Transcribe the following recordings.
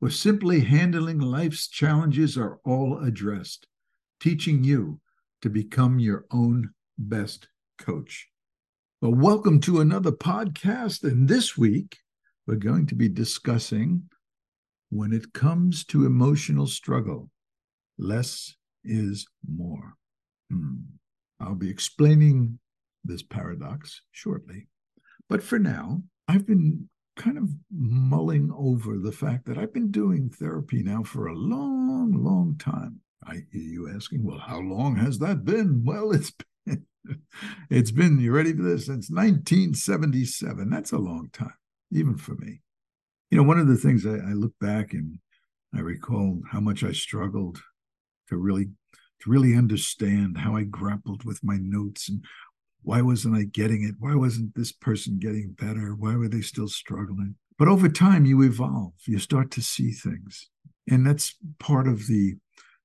or simply handling life's challenges are all addressed, teaching you to become your own best coach. Well, welcome to another podcast. And this week, we're going to be discussing when it comes to emotional struggle, less is more. Hmm. I'll be explaining this paradox shortly. But for now, I've been kind of mulling over the fact that I've been doing therapy now for a long, long time. I hear you asking, well, how long has that been? Well, it's been, it's been, you ready for this? Since 1977. That's a long time, even for me. You know, one of the things I, I look back and I recall how much I struggled to really to really understand how I grappled with my notes and why wasn't I getting it? Why wasn't this person getting better? Why were they still struggling? But over time, you evolve. You start to see things, and that's part of the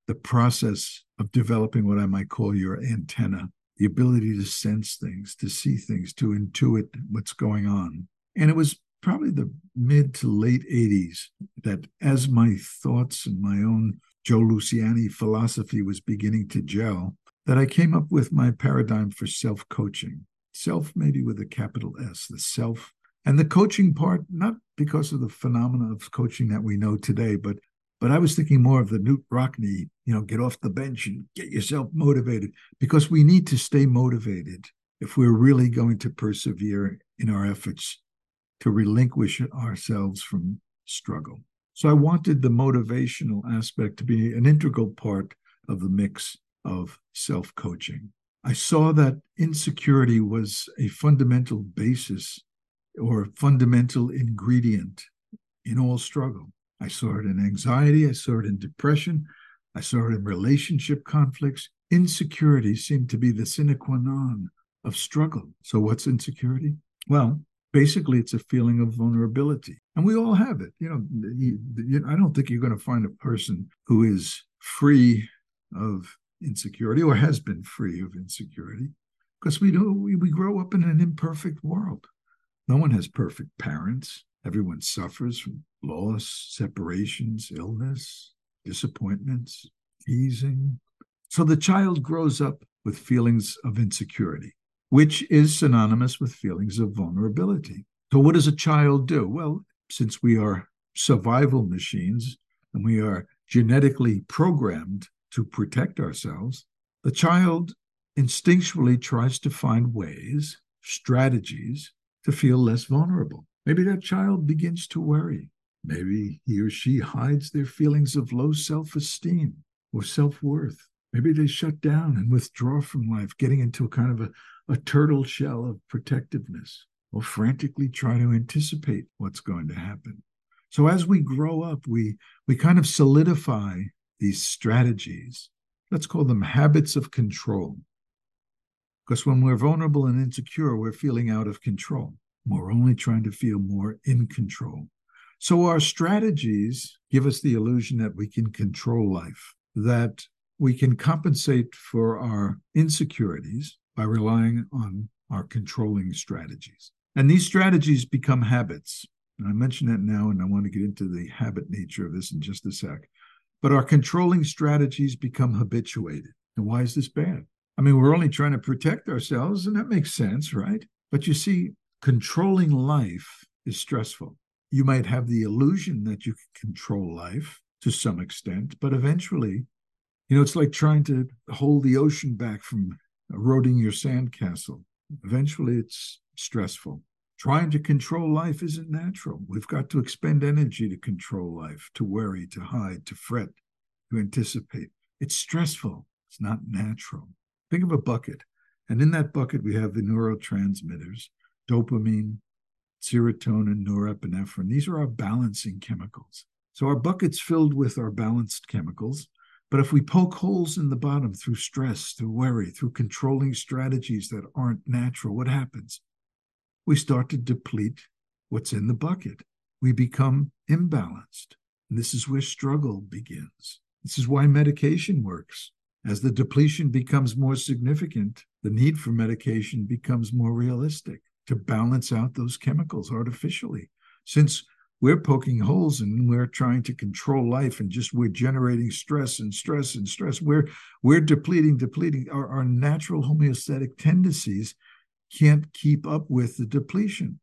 the process of developing what I might call your antenna, the ability to sense things, to see things, to intuit what's going on. And it was probably the mid to late 80s that as my thoughts and my own Joe Luciani philosophy was beginning to gel, that I came up with my paradigm for self coaching. Self, maybe with a capital S, the self. And the coaching part, not because of the phenomena of coaching that we know today, but but I was thinking more of the Knute Rockne, you know, get off the bench and get yourself motivated because we need to stay motivated if we're really going to persevere in our efforts to relinquish ourselves from struggle. So I wanted the motivational aspect to be an integral part of the mix of self coaching. I saw that insecurity was a fundamental basis or fundamental ingredient in all struggle. I saw it in anxiety, I saw it in depression, I saw it in relationship conflicts. Insecurity seemed to be the sine qua non of struggle. So, what's insecurity? Well, basically, it's a feeling of vulnerability. And we all have it. You know, you, you, I don't think you're going to find a person who is free of insecurity or has been free of insecurity because we know we, we grow up in an imperfect world. No one has perfect parents. Everyone suffers from loss, separations, illness, disappointments, teasing. So the child grows up with feelings of insecurity, which is synonymous with feelings of vulnerability. So, what does a child do? Well, since we are survival machines and we are genetically programmed to protect ourselves, the child instinctually tries to find ways, strategies to feel less vulnerable. Maybe that child begins to worry. Maybe he or she hides their feelings of low self esteem or self worth. Maybe they shut down and withdraw from life, getting into a kind of a, a turtle shell of protectiveness or frantically try to anticipate what's going to happen. So as we grow up, we we kind of solidify these strategies. Let's call them habits of control. Because when we're vulnerable and insecure, we're feeling out of control. We're only trying to feel more in control. So our strategies give us the illusion that we can control life, that we can compensate for our insecurities by relying on our controlling strategies. And these strategies become habits. And I mention that now, and I want to get into the habit nature of this in just a sec but our controlling strategies become habituated. And why is this bad? I mean, we're only trying to protect ourselves, and that makes sense, right? But you see, controlling life is stressful. You might have the illusion that you can control life to some extent, but eventually, you know, it's like trying to hold the ocean back from eroding your sandcastle. Eventually, it's stressful. Trying to control life isn't natural. We've got to expend energy to control life, to worry, to hide, to fret, anticipate. It's stressful. It's not natural. Think of a bucket. And in that bucket, we have the neurotransmitters dopamine, serotonin, norepinephrine. These are our balancing chemicals. So our bucket's filled with our balanced chemicals. But if we poke holes in the bottom through stress, through worry, through controlling strategies that aren't natural, what happens? We start to deplete what's in the bucket. We become imbalanced. And this is where struggle begins. This is why medication works. As the depletion becomes more significant, the need for medication becomes more realistic to balance out those chemicals artificially. Since we're poking holes and we're trying to control life and just we're generating stress and stress and stress, we're we're depleting, depleting. Our, our natural homeostatic tendencies can't keep up with the depletion.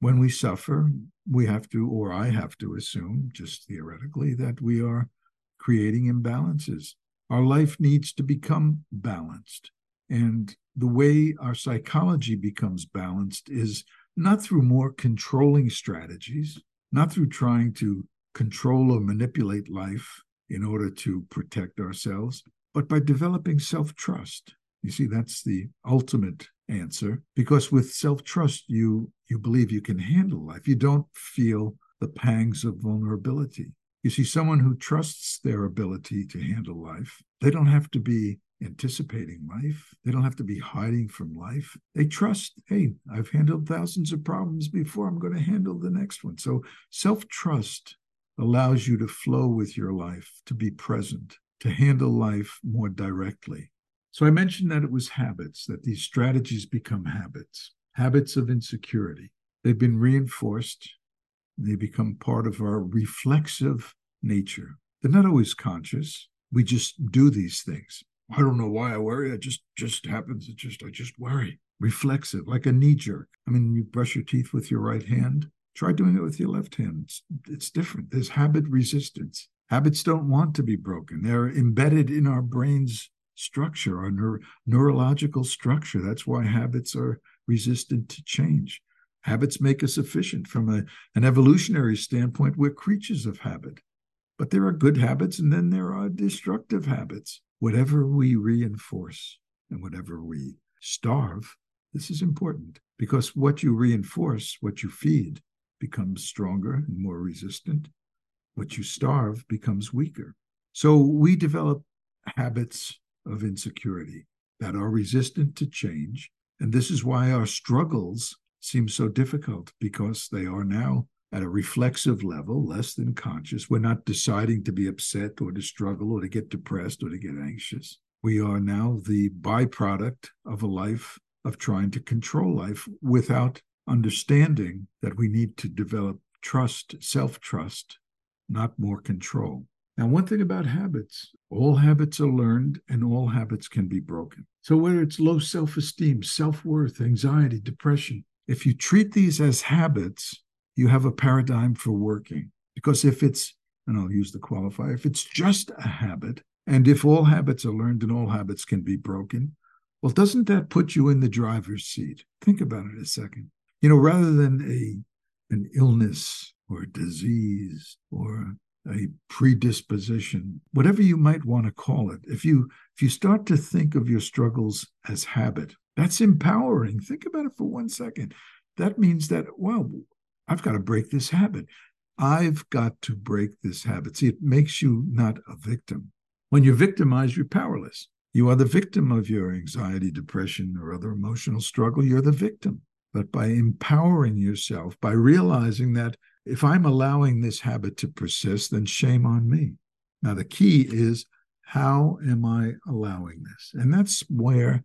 When we suffer, we have to, or I have to assume, just theoretically, that we are creating imbalances. Our life needs to become balanced. And the way our psychology becomes balanced is not through more controlling strategies, not through trying to control or manipulate life in order to protect ourselves, but by developing self trust. You see, that's the ultimate answer because with self trust, you, you believe you can handle life. You don't feel the pangs of vulnerability. You see, someone who trusts their ability to handle life, they don't have to be anticipating life. They don't have to be hiding from life. They trust, hey, I've handled thousands of problems before. I'm going to handle the next one. So self trust allows you to flow with your life, to be present, to handle life more directly. So I mentioned that it was habits, that these strategies become habits, habits of insecurity. They've been reinforced they become part of our reflexive nature. They're not always conscious. We just do these things. I don't know why I worry. It just just happens. It just I just worry. Reflexive, like a knee jerk. I mean, you brush your teeth with your right hand. Try doing it with your left hand. It's, it's different. There's habit resistance. Habits don't want to be broken. They're embedded in our brain's structure, our neur- neurological structure. That's why habits are resistant to change. Habits make us efficient. From a, an evolutionary standpoint, we're creatures of habit. But there are good habits and then there are destructive habits. Whatever we reinforce and whatever we starve, this is important because what you reinforce, what you feed, becomes stronger and more resistant. What you starve becomes weaker. So we develop habits of insecurity that are resistant to change. And this is why our struggles seem so difficult because they are now at a reflexive level, less than conscious. We're not deciding to be upset or to struggle or to get depressed or to get anxious. We are now the byproduct of a life of trying to control life without understanding that we need to develop trust, self trust, not more control. Now, one thing about habits all habits are learned and all habits can be broken. So, whether it's low self esteem, self worth, anxiety, depression, if you treat these as habits, you have a paradigm for working. Because if it's, and I'll use the qualifier, if it's just a habit, and if all habits are learned and all habits can be broken, well, doesn't that put you in the driver's seat? Think about it a second. You know, rather than a an illness or a disease or a predisposition, whatever you might want to call it, if you if you start to think of your struggles as habit, that's empowering. Think about it for one second. That means that, well, I've got to break this habit. I've got to break this habit. See, it makes you not a victim. When you're victimized, you're powerless. You are the victim of your anxiety, depression, or other emotional struggle. You're the victim. But by empowering yourself, by realizing that if I'm allowing this habit to persist, then shame on me. Now, the key is how am I allowing this? And that's where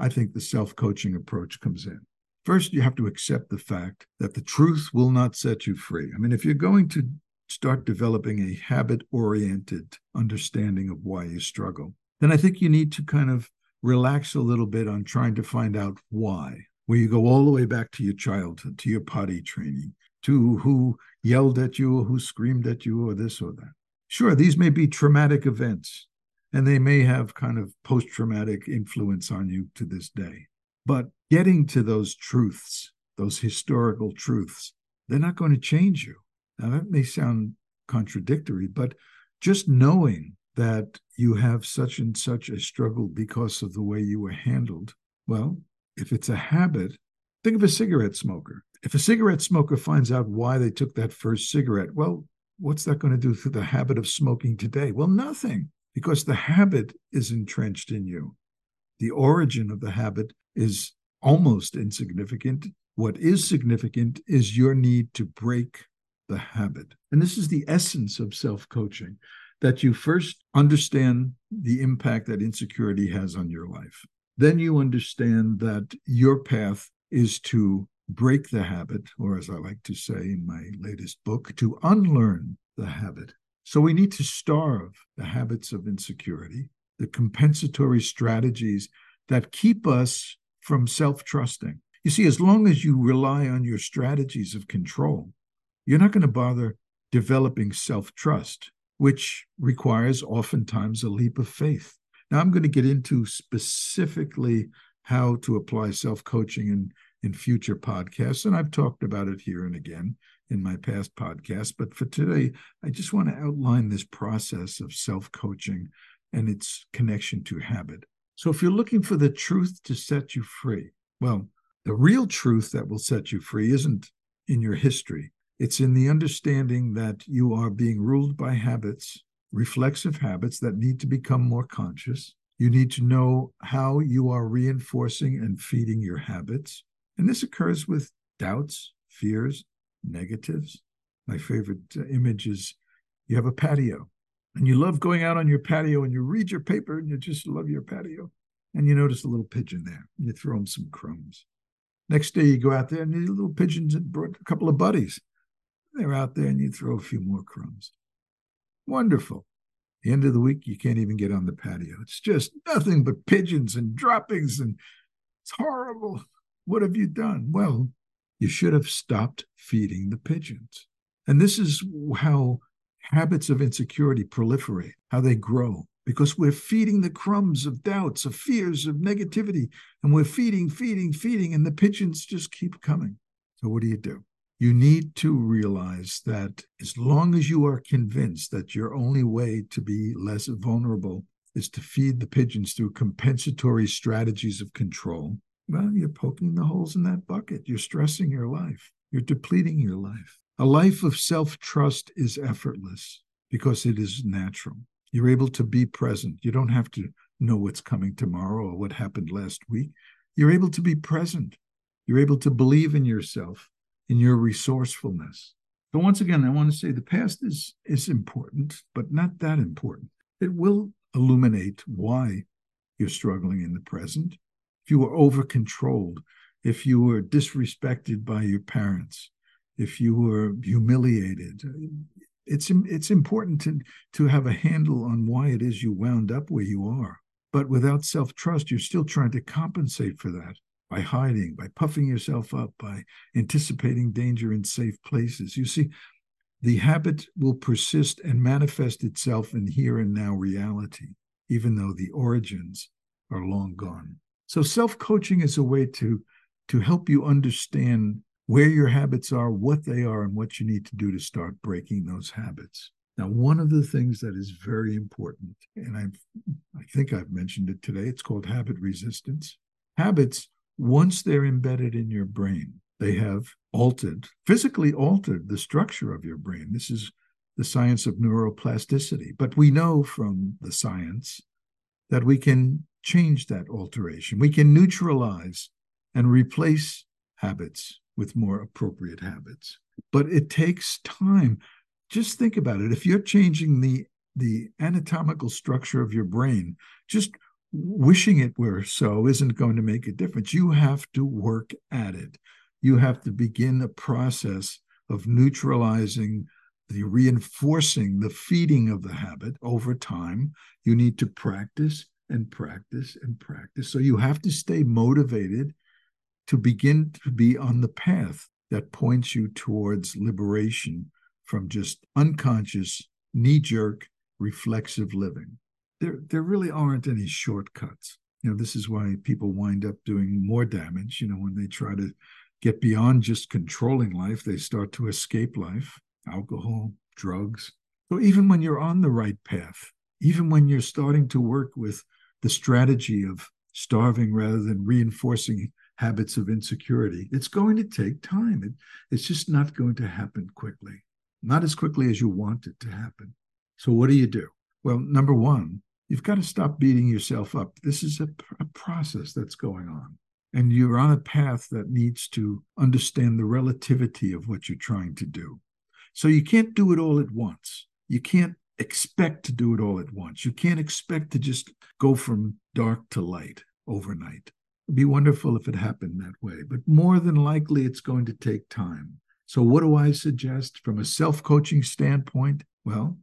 I think the self coaching approach comes in. First, you have to accept the fact that the truth will not set you free. I mean, if you're going to start developing a habit oriented understanding of why you struggle, then I think you need to kind of relax a little bit on trying to find out why, where you go all the way back to your childhood, to your potty training, to who yelled at you or who screamed at you or this or that. Sure, these may be traumatic events and they may have kind of post traumatic influence on you to this day. But getting to those truths, those historical truths, they're not going to change you. Now, that may sound contradictory, but just knowing that you have such and such a struggle because of the way you were handled, well, if it's a habit, think of a cigarette smoker. If a cigarette smoker finds out why they took that first cigarette, well, what's that going to do to the habit of smoking today? Well, nothing because the habit is entrenched in you. The origin of the habit is almost insignificant. What is significant is your need to break the habit. And this is the essence of self coaching that you first understand the impact that insecurity has on your life. Then you understand that your path is to break the habit, or as I like to say in my latest book, to unlearn the habit. So we need to starve the habits of insecurity, the compensatory strategies that keep us from self trusting. You see, as long as you rely on your strategies of control, you're not going to bother developing self trust, which requires oftentimes a leap of faith. Now, I'm going to get into specifically how to apply self coaching in, in future podcasts, and I've talked about it here and again in my past podcast. But for today, I just want to outline this process of self coaching and its connection to habit. So, if you're looking for the truth to set you free, well, the real truth that will set you free isn't in your history. It's in the understanding that you are being ruled by habits, reflexive habits that need to become more conscious. You need to know how you are reinforcing and feeding your habits. And this occurs with doubts, fears, negatives. My favorite uh, image is you have a patio and you love going out on your patio and you read your paper and you just love your patio. And you notice a little pigeon there. And you throw him some crumbs. Next day you go out there and the little pigeons brought a couple of buddies. They're out there and you throw a few more crumbs. Wonderful. The end of the week, you can't even get on the patio. It's just nothing but pigeons and droppings, and it's horrible. What have you done? Well, you should have stopped feeding the pigeons. And this is how habits of insecurity proliferate, how they grow, because we're feeding the crumbs of doubts, of fears, of negativity, and we're feeding, feeding, feeding, and the pigeons just keep coming. So, what do you do? You need to realize that as long as you are convinced that your only way to be less vulnerable is to feed the pigeons through compensatory strategies of control, well, you're poking the holes in that bucket. You're stressing your life. You're depleting your life. A life of self trust is effortless because it is natural. You're able to be present. You don't have to know what's coming tomorrow or what happened last week. You're able to be present. You're able to believe in yourself, in your resourcefulness. But once again, I want to say the past is, is important, but not that important. It will illuminate why you're struggling in the present if you were over controlled, if you were disrespected by your parents, if you were humiliated, it's it's important to to have a handle on why it is you wound up where you are. But without self trust, you're still trying to compensate for that by hiding, by puffing yourself up, by anticipating danger in safe places. You see, the habit will persist and manifest itself in here and now reality, even though the origins are long gone. So self-coaching is a way to to help you understand where your habits are, what they are, and what you need to do to start breaking those habits. Now, one of the things that is very important, and i I think I've mentioned it today, it's called habit resistance. Habits, once they're embedded in your brain, they have altered, physically altered the structure of your brain. This is the science of neuroplasticity. But we know from the science that we can change that alteration. We can neutralize and replace habits with more appropriate habits. But it takes time. Just think about it. If you're changing the the anatomical structure of your brain, just wishing it were so isn't going to make a difference. You have to work at it. You have to begin a process of neutralizing the reinforcing the feeding of the habit over time. You need to practice and practice and practice. So you have to stay motivated to begin to be on the path that points you towards liberation from just unconscious, knee jerk, reflexive living. There, there really aren't any shortcuts. You know, this is why people wind up doing more damage. You know, when they try to get beyond just controlling life, they start to escape life, alcohol, drugs. So even when you're on the right path, even when you're starting to work with the strategy of starving rather than reinforcing habits of insecurity. It's going to take time. It, it's just not going to happen quickly, not as quickly as you want it to happen. So, what do you do? Well, number one, you've got to stop beating yourself up. This is a, a process that's going on. And you're on a path that needs to understand the relativity of what you're trying to do. So you can't do it all at once. You can't expect to do it all at once. You can't expect to just go from dark to light overnight. It'd be wonderful if it happened that way, but more than likely it's going to take time. So, what do I suggest from a self coaching standpoint? Well,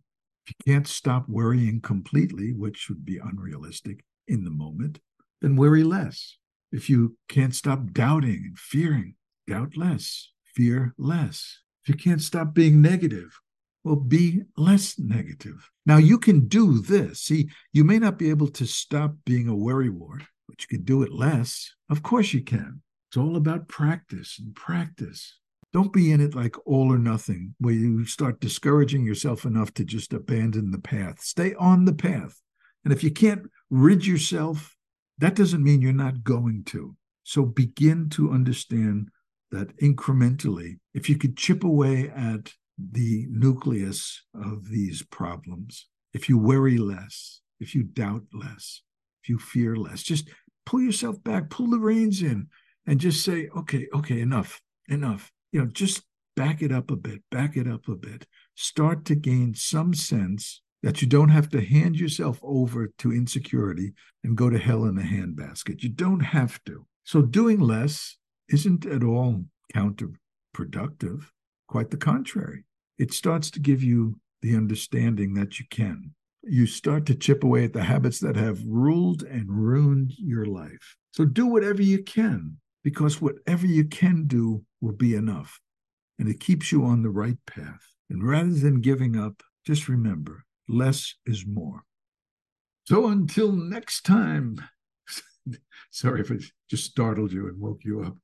if you can't stop worrying completely, which would be unrealistic in the moment, then worry less. If you can't stop doubting and fearing, doubt less, fear less. If you can't stop being negative, well, be less negative. Now, you can do this. See, you may not be able to stop being a worrywart, but you can do it less. Of course, you can. It's all about practice and practice. Don't be in it like all or nothing, where you start discouraging yourself enough to just abandon the path. Stay on the path. And if you can't rid yourself, that doesn't mean you're not going to. So begin to understand that incrementally, if you could chip away at the nucleus of these problems. If you worry less, if you doubt less, if you fear less, just pull yourself back, pull the reins in, and just say, okay, okay, enough, enough. You know, just back it up a bit, back it up a bit. Start to gain some sense that you don't have to hand yourself over to insecurity and go to hell in a handbasket. You don't have to. So doing less isn't at all counterproductive. Quite the contrary it starts to give you the understanding that you can. You start to chip away at the habits that have ruled and ruined your life. So do whatever you can, because whatever you can do will be enough. And it keeps you on the right path. And rather than giving up, just remember less is more. So until next time, sorry if it just startled you and woke you up.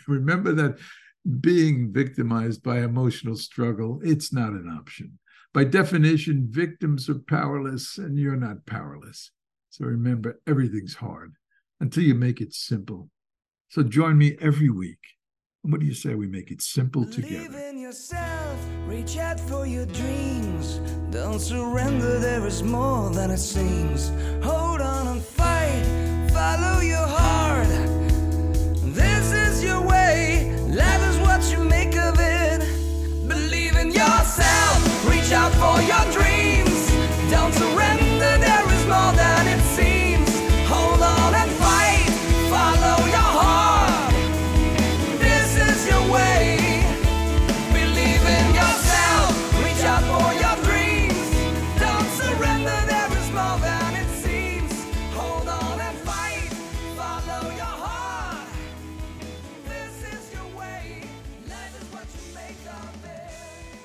remember that being victimized by emotional struggle, it's not an option. By definition, victims are powerless and you're not powerless. So remember, everything's hard until you make it simple. So join me every week. And what do you say we make it simple together? Believe in yourself, reach out for your dreams. Don't surrender, there is more than it seems. Hold